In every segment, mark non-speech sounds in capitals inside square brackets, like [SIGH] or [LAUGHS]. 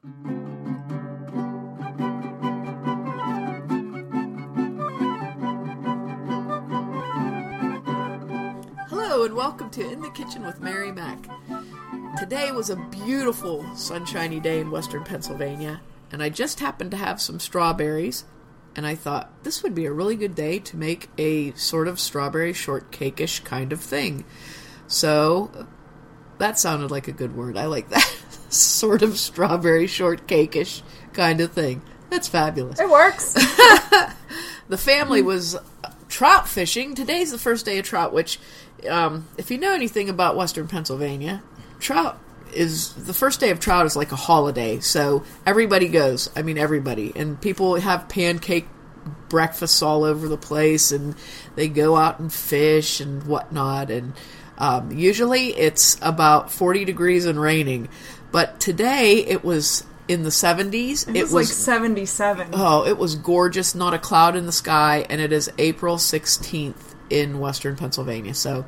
Hello and welcome to In the Kitchen with Mary Mac. Today was a beautiful sunshiny day in western Pennsylvania, and I just happened to have some strawberries, and I thought this would be a really good day to make a sort of strawberry shortcake-ish kind of thing. So that sounded like a good word. I like that. [LAUGHS] sort of strawberry shortcake-ish kind of thing. That's fabulous. It works. [LAUGHS] The family was trout fishing. Today's the first day of trout, which, um, if you know anything about Western Pennsylvania, trout is the first day of trout is like a holiday. So everybody goes. I mean, everybody, and people have pancake breakfasts all over the place, and they go out and fish and whatnot. And um, usually it's about forty degrees and raining, but today it was in the seventies. It was, like 77. Oh, it was gorgeous, not a cloud in the sky, and it is April 16th in western Pennsylvania. So,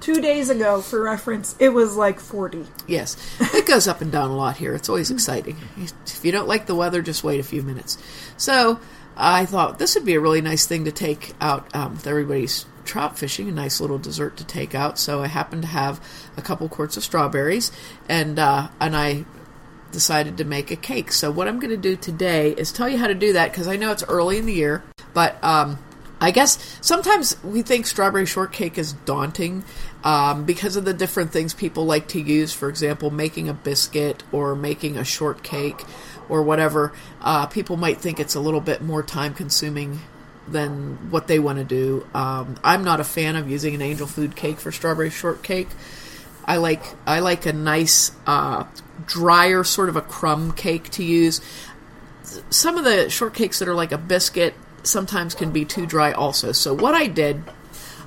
Two days ago, for reference, it was like 40. yes, it goes up and down a lot here. It's always exciting. If you don't like the weather, just wait a few minutes. So, I thought this would be a really nice thing to take out um, with everybody's trout fishing, a nice little dessert to take out. So, I happened to have a couple quarts of strawberries, and uh, and I decided to make a cake. So what I'm going to do today is tell you how to do that because I know it's early in the year, but um, I guess sometimes we think strawberry shortcake is daunting um, because of the different things people like to use. For example, making a biscuit or making a shortcake or whatever. Uh, people might think it's a little bit more time consuming than what they want to do. Um, I'm not a fan of using an angel food cake for strawberry shortcake. I like I like a nice uh, drier sort of a crumb cake to use. Some of the shortcakes that are like a biscuit sometimes can be too dry also. So what I did,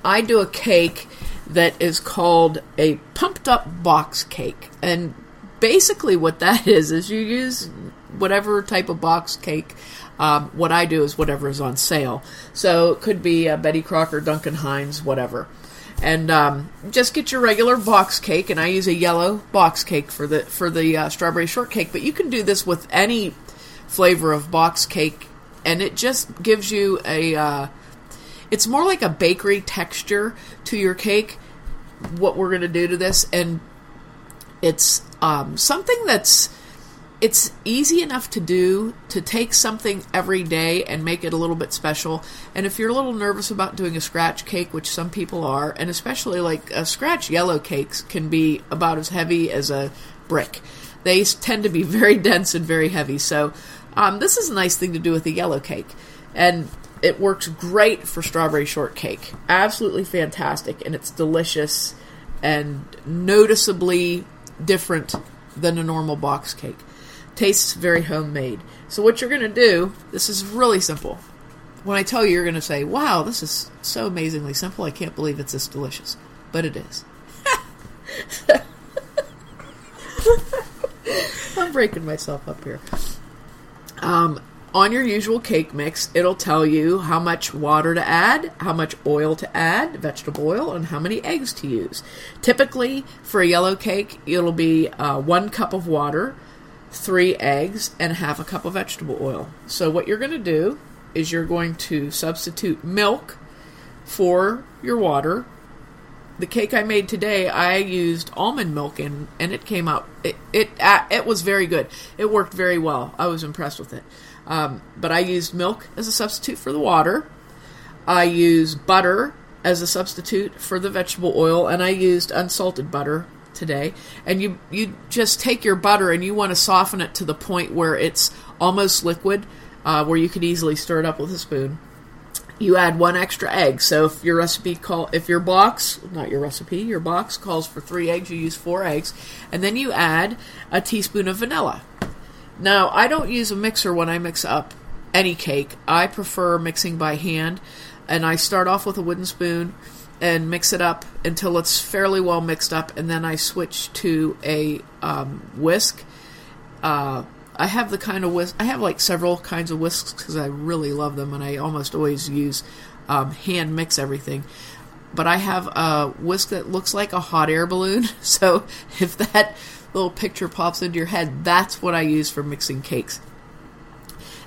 I do a cake that is called a pumped up box cake. And basically what that [LAUGHS] is is you use whatever type of box cake um, what I do is whatever is on sale. So it could be a Betty Crocker, Duncan Hines, whatever and um, just get your regular box cake. And I use a yellow box cake for the for the uh, strawberry shortcake. But you can do this with any flavor of box cake, and it just gives you a. Uh, it's more like a bakery texture to your cake. What we're going to do to this, and it's um, something that's it's easy enough to do to take something every day and make it a little bit special. And if you're a little nervous about doing a scratch cake, which some people are, and especially like a scratch yellow cakes can be about as heavy as a brick. They tend to be [LAUGHS] very dense and very heavy. So um, this is a nice thing to do with a yellow cake, and it works great for strawberry shortcake. Absolutely fantastic, and it's delicious and noticeably different than a normal box cake tastes very homemade. So what you're going to do, this is really simple. When I tell you, you're going to say, "Wow, this is so amazingly simple. I can't believe it's this delicious." But it is. [LAUGHS] I'm breaking myself up here. Um, on your usual cake mix, it'll tell you how much water to add, how much oil to add, vegetable oil, and how many eggs to use. Typically, for a yellow cake, it'll be uh, one cup of water, three eggs, and half a cup of vegetable oil. So, what you're going to do is you're going to substitute milk for your water. The cake I made today, I used almond milk in, and it came out. It it uh, it was very good. It worked very well. I was impressed with it. Um, but I used milk as a substitute for the water. I used butter as a substitute for the vegetable oil, and I used unsalted butter today. And you you just take your butter and you want to soften it to the point where it's almost liquid, uh, where you could easily stir it up with a spoon. You add one extra egg. So if your recipe call if your box not your recipe your box calls for three eggs, you use four eggs, and then you add a teaspoon of vanilla. Now I don't use a mixer when I mix up any cake. I prefer mixing by hand, and I start off with a wooden spoon and mix it up until it's fairly well mixed up, and then I switch to a um, whisk. Uh, I have the kind of whisk. I have like several kinds of whisks because I really love them, and I almost always use um, hand mix everything. But I have a whisk that looks like a hot air balloon. [LAUGHS] So if that little picture pops into your head. That's what I use for mixing cakes.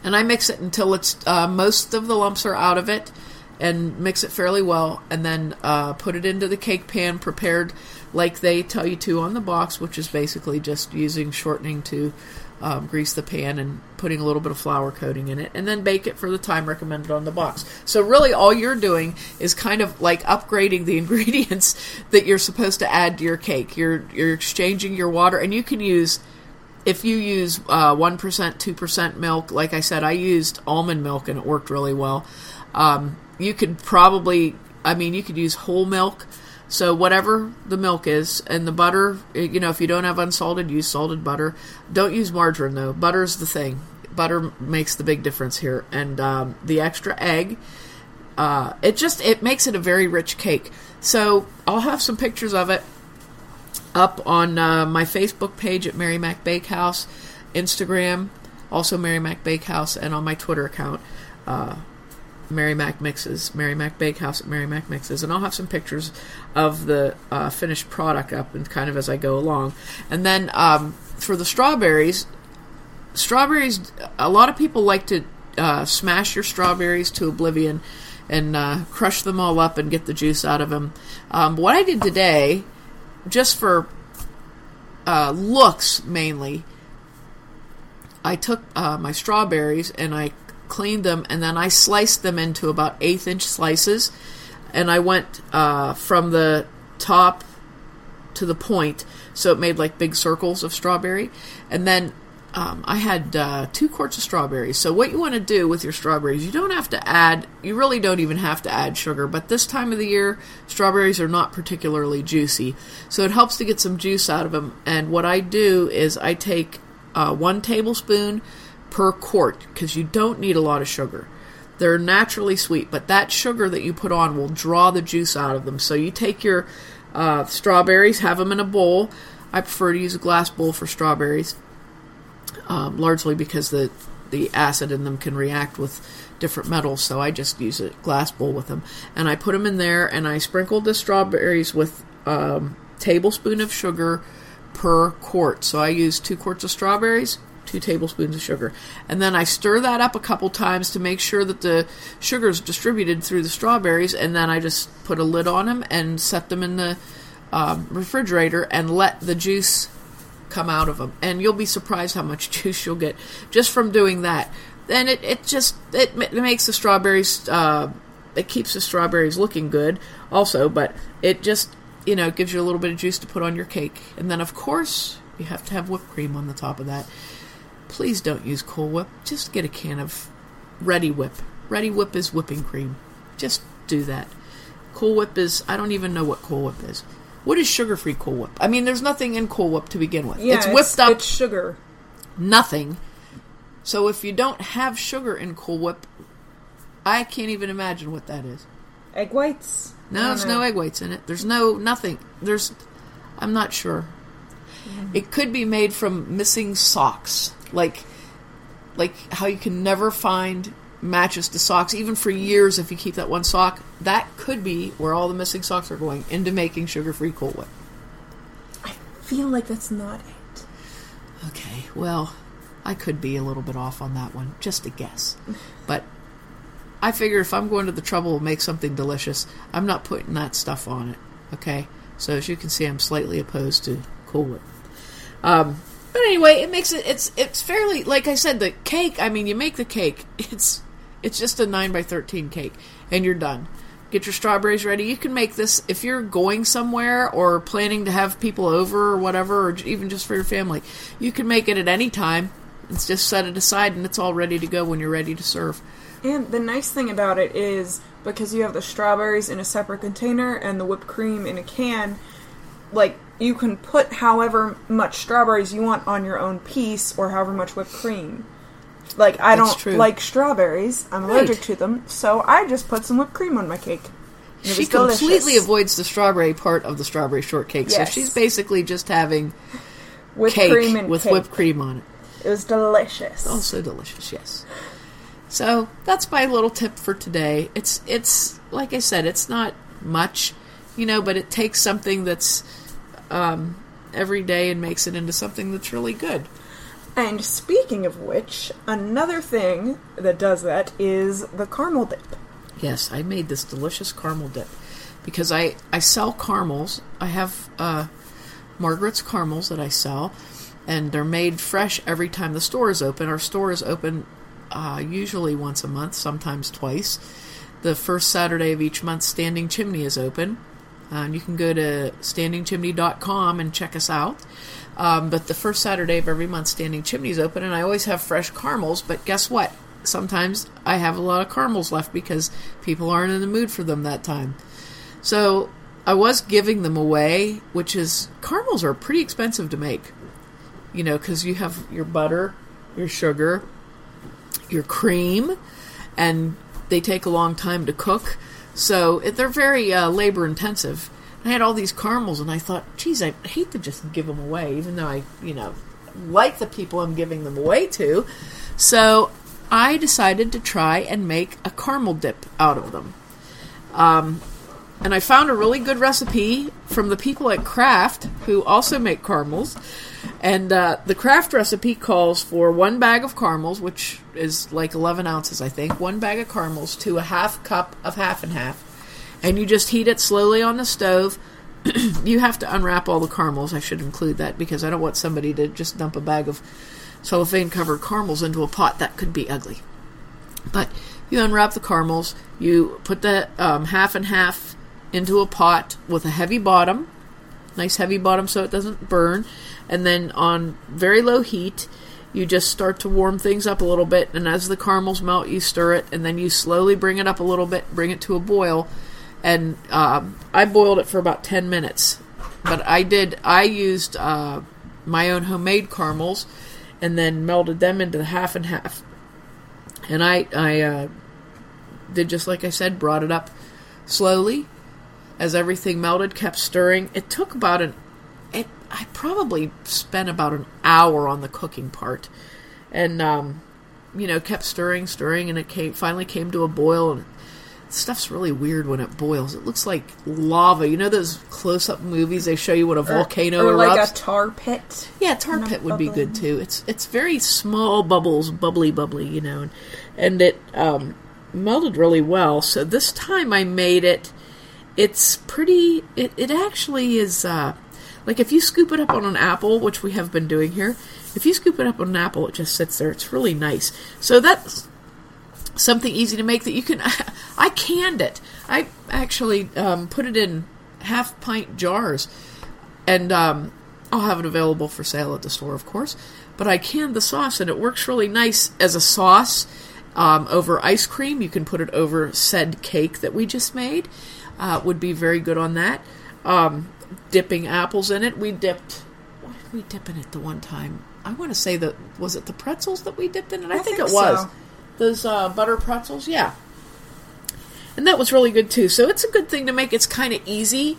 And I mix it until it's uh, most of the lumps are out of it, and mix it fairly well, and then uh, put it into the cake pan prepared like they tell you to on the box, which is basically just using shortening to um, grease the pan and putting a little bit of flour coating in it, and then bake it for the time recommended on the box. So, really, all you're doing is kind of like upgrading the [LAUGHS] ingredients that you're supposed to add to your cake. You're you're exchanging your water, and you can use if you use uh, one two percent milk. Like I said, I used almond milk, and it worked really well. Um, you could probably, I mean, you could use whole milk. So whatever the milk is, and the butter, you know, if you don't have unsalted, use salted butter. Don't use margarine though. Butter's the thing. Butter makes the big difference here, and um, the extra egg. Uh, it just it makes it a very rich cake. So I'll have some pictures of it up on uh, my Facebook page at Mary Mac Bakehouse, Instagram, also Mary Mac Bakehouse, and on my Twitter account. Uh, Mary Mac Mixes, Mary Mac Bakehouse at Mary Mac Mixes, and I'll have some pictures of the uh, finished product up and kind of as I go along. And then um, for the strawberries, strawberries, a lot of people like to uh, smash your strawberries to oblivion and uh, crush them all up and get the juice out of them. Um, what I did today, just for uh, looks mainly, I took uh, my strawberries and I cleaned them, and then I sliced them into about eighth inch slices. And I went uh, from the top to the point, so it made like big circles of strawberry. And then um, I had uh, two quarts of strawberries. So, what you want to do with your strawberries, you don't have to add, you really don't even have to add sugar, but this time of the year, strawberries are not particularly juicy. So, it helps to get some juice out of them. And what I do is I take uh, one tablespoon per quart because you don't need a lot of sugar. They're naturally sweet, but that sugar that you put on will draw the juice out of them. So you take your uh, strawberries, have them in a bowl. I prefer to use a glass bowl for strawberries, um, largely because the the acid in them can react with different metals. So I just use a glass bowl with them, and I put them in there, and I sprinkled the strawberries with um, tablespoon of sugar per quart. So I use two quarts of strawberries, two tablespoons of sugar. And then I stir that up a couple times to make sure that the sugar is distributed through the strawberries. And then I just put a lid on them and set them in the um, refrigerator and let the juice come out of them. And you'll be surprised how much [LAUGHS] juice you'll get just from doing that. And it, it just it, it makes the strawberries uh, it keeps the strawberries looking good also, but it just you know gives you a little bit of juice to put on your cake. And then of course you have to have whipped cream on the top of that please don't use Cool Whip. Just get a can of Reddi-wip. Ready Whip is whipping cream. Just do that. Cool Whip is, I don't even know what Cool Whip is. What is sugar free Cool Whip? I mean, there's nothing in Cool Whip to begin with. Yeah, it's whipped it's, up. It's sugar. Nothing. So if you don't have sugar in Cool Whip, I can't even imagine what that is. Egg whites? No, there's no egg whites in it. There's no nothing. There's, I'm not sure. Mm-hmm. It could be made from missing socks like like how you can never find matches to socks even for years if you keep that one sock. That could be where all the missing socks are going into making sugar-free cool whip. I feel like that's not it. Okay well i could be a little bit off on that one just a guess. [LAUGHS] But i figure if i'm going to the trouble to make something delicious i'm not putting that stuff on it okay? So as you can see i'm slightly opposed to cool whip. Um, but anyway, it makes it it's it's fairly like I said the cake. I mean, you make the cake. [LAUGHS] It's it's just a nine by thirteen cake, and you're done. Get your strawberries ready. You can make this if you're going somewhere or planning to have people over or whatever, or even just for your family. You can make it at any time. It's just set it aside, and it's all ready to go when you're ready to serve. And the nice thing about it is because you have the strawberries in a separate container and the whipped cream in a can, like you can put however much strawberries you want on your own piece or however much whipped cream. Like I That's don't true. like strawberries. I'm Right. allergic to them, so I just put some whipped cream on my cake. She was delicious. completely avoids the strawberry part of the strawberry shortcake, Yes. so she's basically just having whipped cake cream and with cake. whipped cream on it. It was delicious. Oh, also delicious, yes. So that's my little tip for today. It's it's like I said, it's not much, you know, but it takes something that's um, every day and makes it into something that's really good. And speaking of which, another thing that does that is the caramel dip. Yes, I made this delicious caramel dip because I, I sell caramels. I have uh, Margaret's caramels that I sell, and they're made fresh every time the store is open. Our store is open uh, usually once a month, sometimes twice. The first Saturday of each month, Standing Chimney is open. And you can go to standingchimney.com and check us out. Um, but the first Saturday of every month, Standing Chimney is open, and I always have fresh caramels. But guess what? Sometimes I have a lot of caramels left because people aren't in the mood for them that time. So I was giving them away, which is caramels are pretty expensive to make. You know, because you have your butter, your sugar, your cream, and they take a long time to cook. So it, they're very uh, labor intensive. I had all these caramels, and I thought, geez, I hate to just give them away, even though I, you know, like the people I'm giving them away to. So I decided to try and make a caramel dip out of them. Um, and I found a really good recipe from the people at Kraft who also make caramels. And uh, the Kraft recipe calls for one bag of caramels, which is like 11 ounces, I think, one bag of caramels to a half cup of half and half. And you just heat it slowly on the stove. [CLEARS THROAT] you have to unwrap all the caramels. I should include that because I don't want somebody to just dump a bag of cellophane covered caramels into a pot. That could be ugly. But you unwrap the caramels, you put the um, half and half into a pot with a heavy bottom, nice heavy bottom so it doesn't burn, and then on very low heat, you just start to warm things up a little bit, and as the caramels melt, you stir it, and then you slowly bring it up a little bit, bring it to a boil, and um, I boiled it for about 10 minutes. But I did, I used uh, my own homemade caramels and then melted them into the half and half. And I, I uh, did just like I said, brought it up slowly as everything melted, kept stirring. It took about an, it, I probably spent about an hour on the cooking part, and um, you know, kept stirring, stirring, and it came finally came to a boil. And stuff's really weird when it boils. It looks like lava. You know those close-up movies they show you when a volcano or, or erupts. like a tar pit. Yeah, tar pit would be good too. It's it's very small bubbles, bubbly, bubbly, you know, and, and it um, melted really well. So this time I made it. It's pretty. It it actually is. Uh, like if you scoop it up on an apple, which we have been doing here. If you scoop it up on an apple, it just sits there. It's really nice. So that's something easy to make that you can. [LAUGHS] I canned it. I actually um, put it in half pint jars, and um, I'll have it available for sale at the store, of course. But I canned the sauce, and it works really nice as a sauce um, over ice cream. You can put it over said cake that we just made. Uh, would be very good on that. Um, dipping apples in it. We dipped. What did we dip in it the one time? I want to say that was it the pretzels that we dipped in it. I, I think, think it was so. those uh, butter pretzels. Yeah, and that was really good too. So it's a good thing to make. It's kind of easy.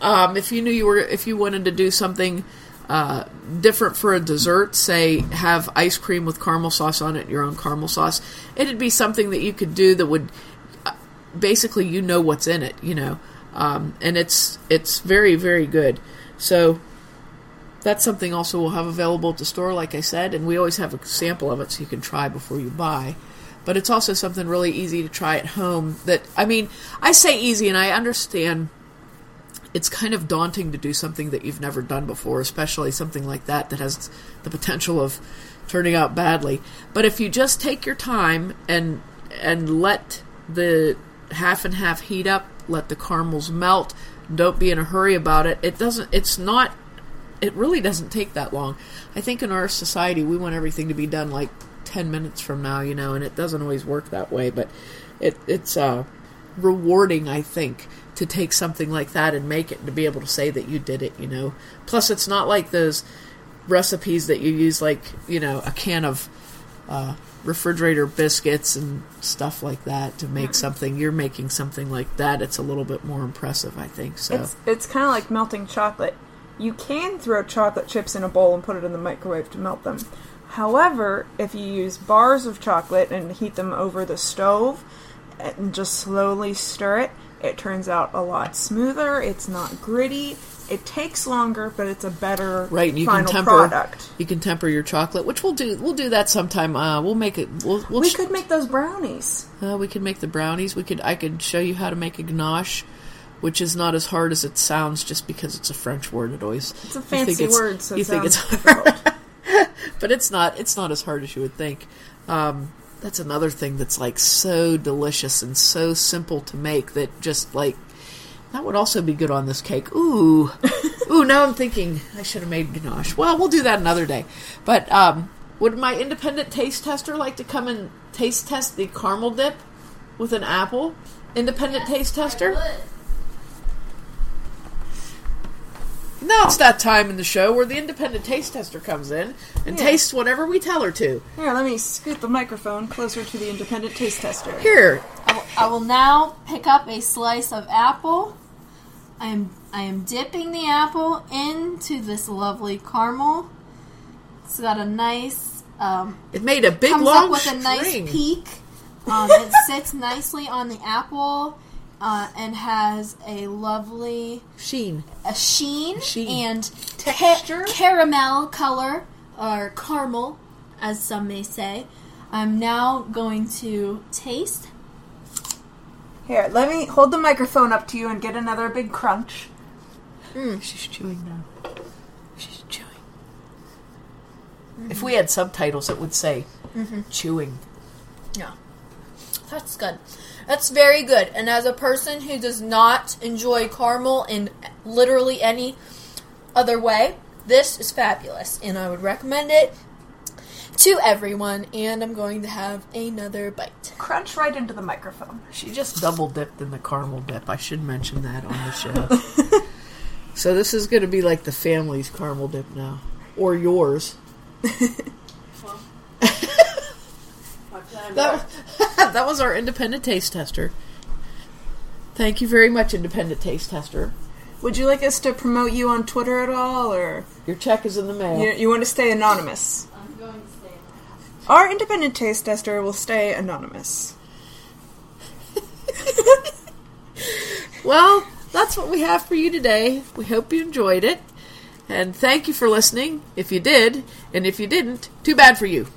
Um, if you knew you were, if you wanted to do something uh, different for a dessert, say have ice cream with caramel sauce on it, your own caramel sauce, it'd be something that you could do that would basically you know what's in it, you know, um, and it's it's very very good. So that's something also we'll have available at the store, like I said, and we always have a sample of it so you can try before you buy. But it's also something really easy to try at home. That I mean, I say easy, and I understand it's kind of daunting to do something that you've never done before, especially something like that that has the potential of turning out badly. But if you just take your time and and let the half and half heat up, let the caramels melt, don't be in a hurry about it. It doesn't it's not it really doesn't take that long. I think in our society we want everything to be done like 10 minutes from now, you know, and it doesn't always work that way, but it it's uh rewarding, I think, to take something like that and make it and to be able to say that you did it, you know. Plus, it's not like those recipes that you use, like, you know, a can of uh, refrigerator biscuits and stuff like that to make something. You're making something like that. It's a little bit more impressive, I think. So, It's it's kind of like melting chocolate. You can throw chocolate chips in a bowl and put it in the microwave to melt them. However, if you use bars of chocolate and heat them over the stove and just slowly stir it, it turns out a lot smoother. It's not gritty, It takes longer, but it's a better Right, and you final can temper. product. You can temper your chocolate, which we'll do. We'll do that sometime. Uh, we'll make it. We'll. we'll We sh- could make those brownies. Uh, we could make the brownies. We could. I could show you how to make a ganache, which is not as hard as it sounds, just because it's a French word. It always. It's a fancy it's- word, so you it think it's hard, [LAUGHS] but it's not. It's not as hard as you would think. Um, that's another thing that's like so delicious and so simple to make that just like that would also be good on this cake. Ooh, [LAUGHS] ooh. Now I'm thinking I should have made ganache. Well, we'll do that another day. But um, would my independent taste tester like to come and taste test the caramel dip with an apple? Independent taste tester. Now it's that time in the show where the independent taste tester comes in and Yeah. tastes whatever we tell her to. Here, let me scoot the microphone closer to the independent taste tester. Here, I will, I will now pick up a slice of apple. I am I am dipping the apple into this lovely caramel. It's got a nice um, it made a big comes long up with a nice peak. Um, it [LAUGHS] sits nicely on the apple uh, and has a lovely Sheen. a sheen, Sheen. and Texture? ca- caramel color or caramel, as some may say. I'm now going to taste. Here, let me hold the microphone up to you and get another big crunch. Hmm. She's chewing now. She's chewing. Mm-hmm. If we had subtitles, it would say mm-hmm. chewing. Yeah. That's good. That's very good. And as a person who does not enjoy caramel in literally any other way, this is fabulous. And I would recommend it to everyone. And I'm going to have another bite. Crunch right into the microphone. She just double dipped in the caramel dip. I should mention that on the show. [LAUGHS] so this is going to be like the family's caramel dip now, or yours. [LAUGHS] That, [LAUGHS] that was our independent taste tester. Thank you very much, independent taste tester. Would you like us to promote you on Twitter at all, or Your check is in the mail. you, you want to stay anonymous? I'm going to stay. Our independent taste tester will stay anonymous. [LAUGHS] Well, that's what we have for you today. We hope you enjoyed it. And thank you for listening. If you did, and if you didn't, too bad for you.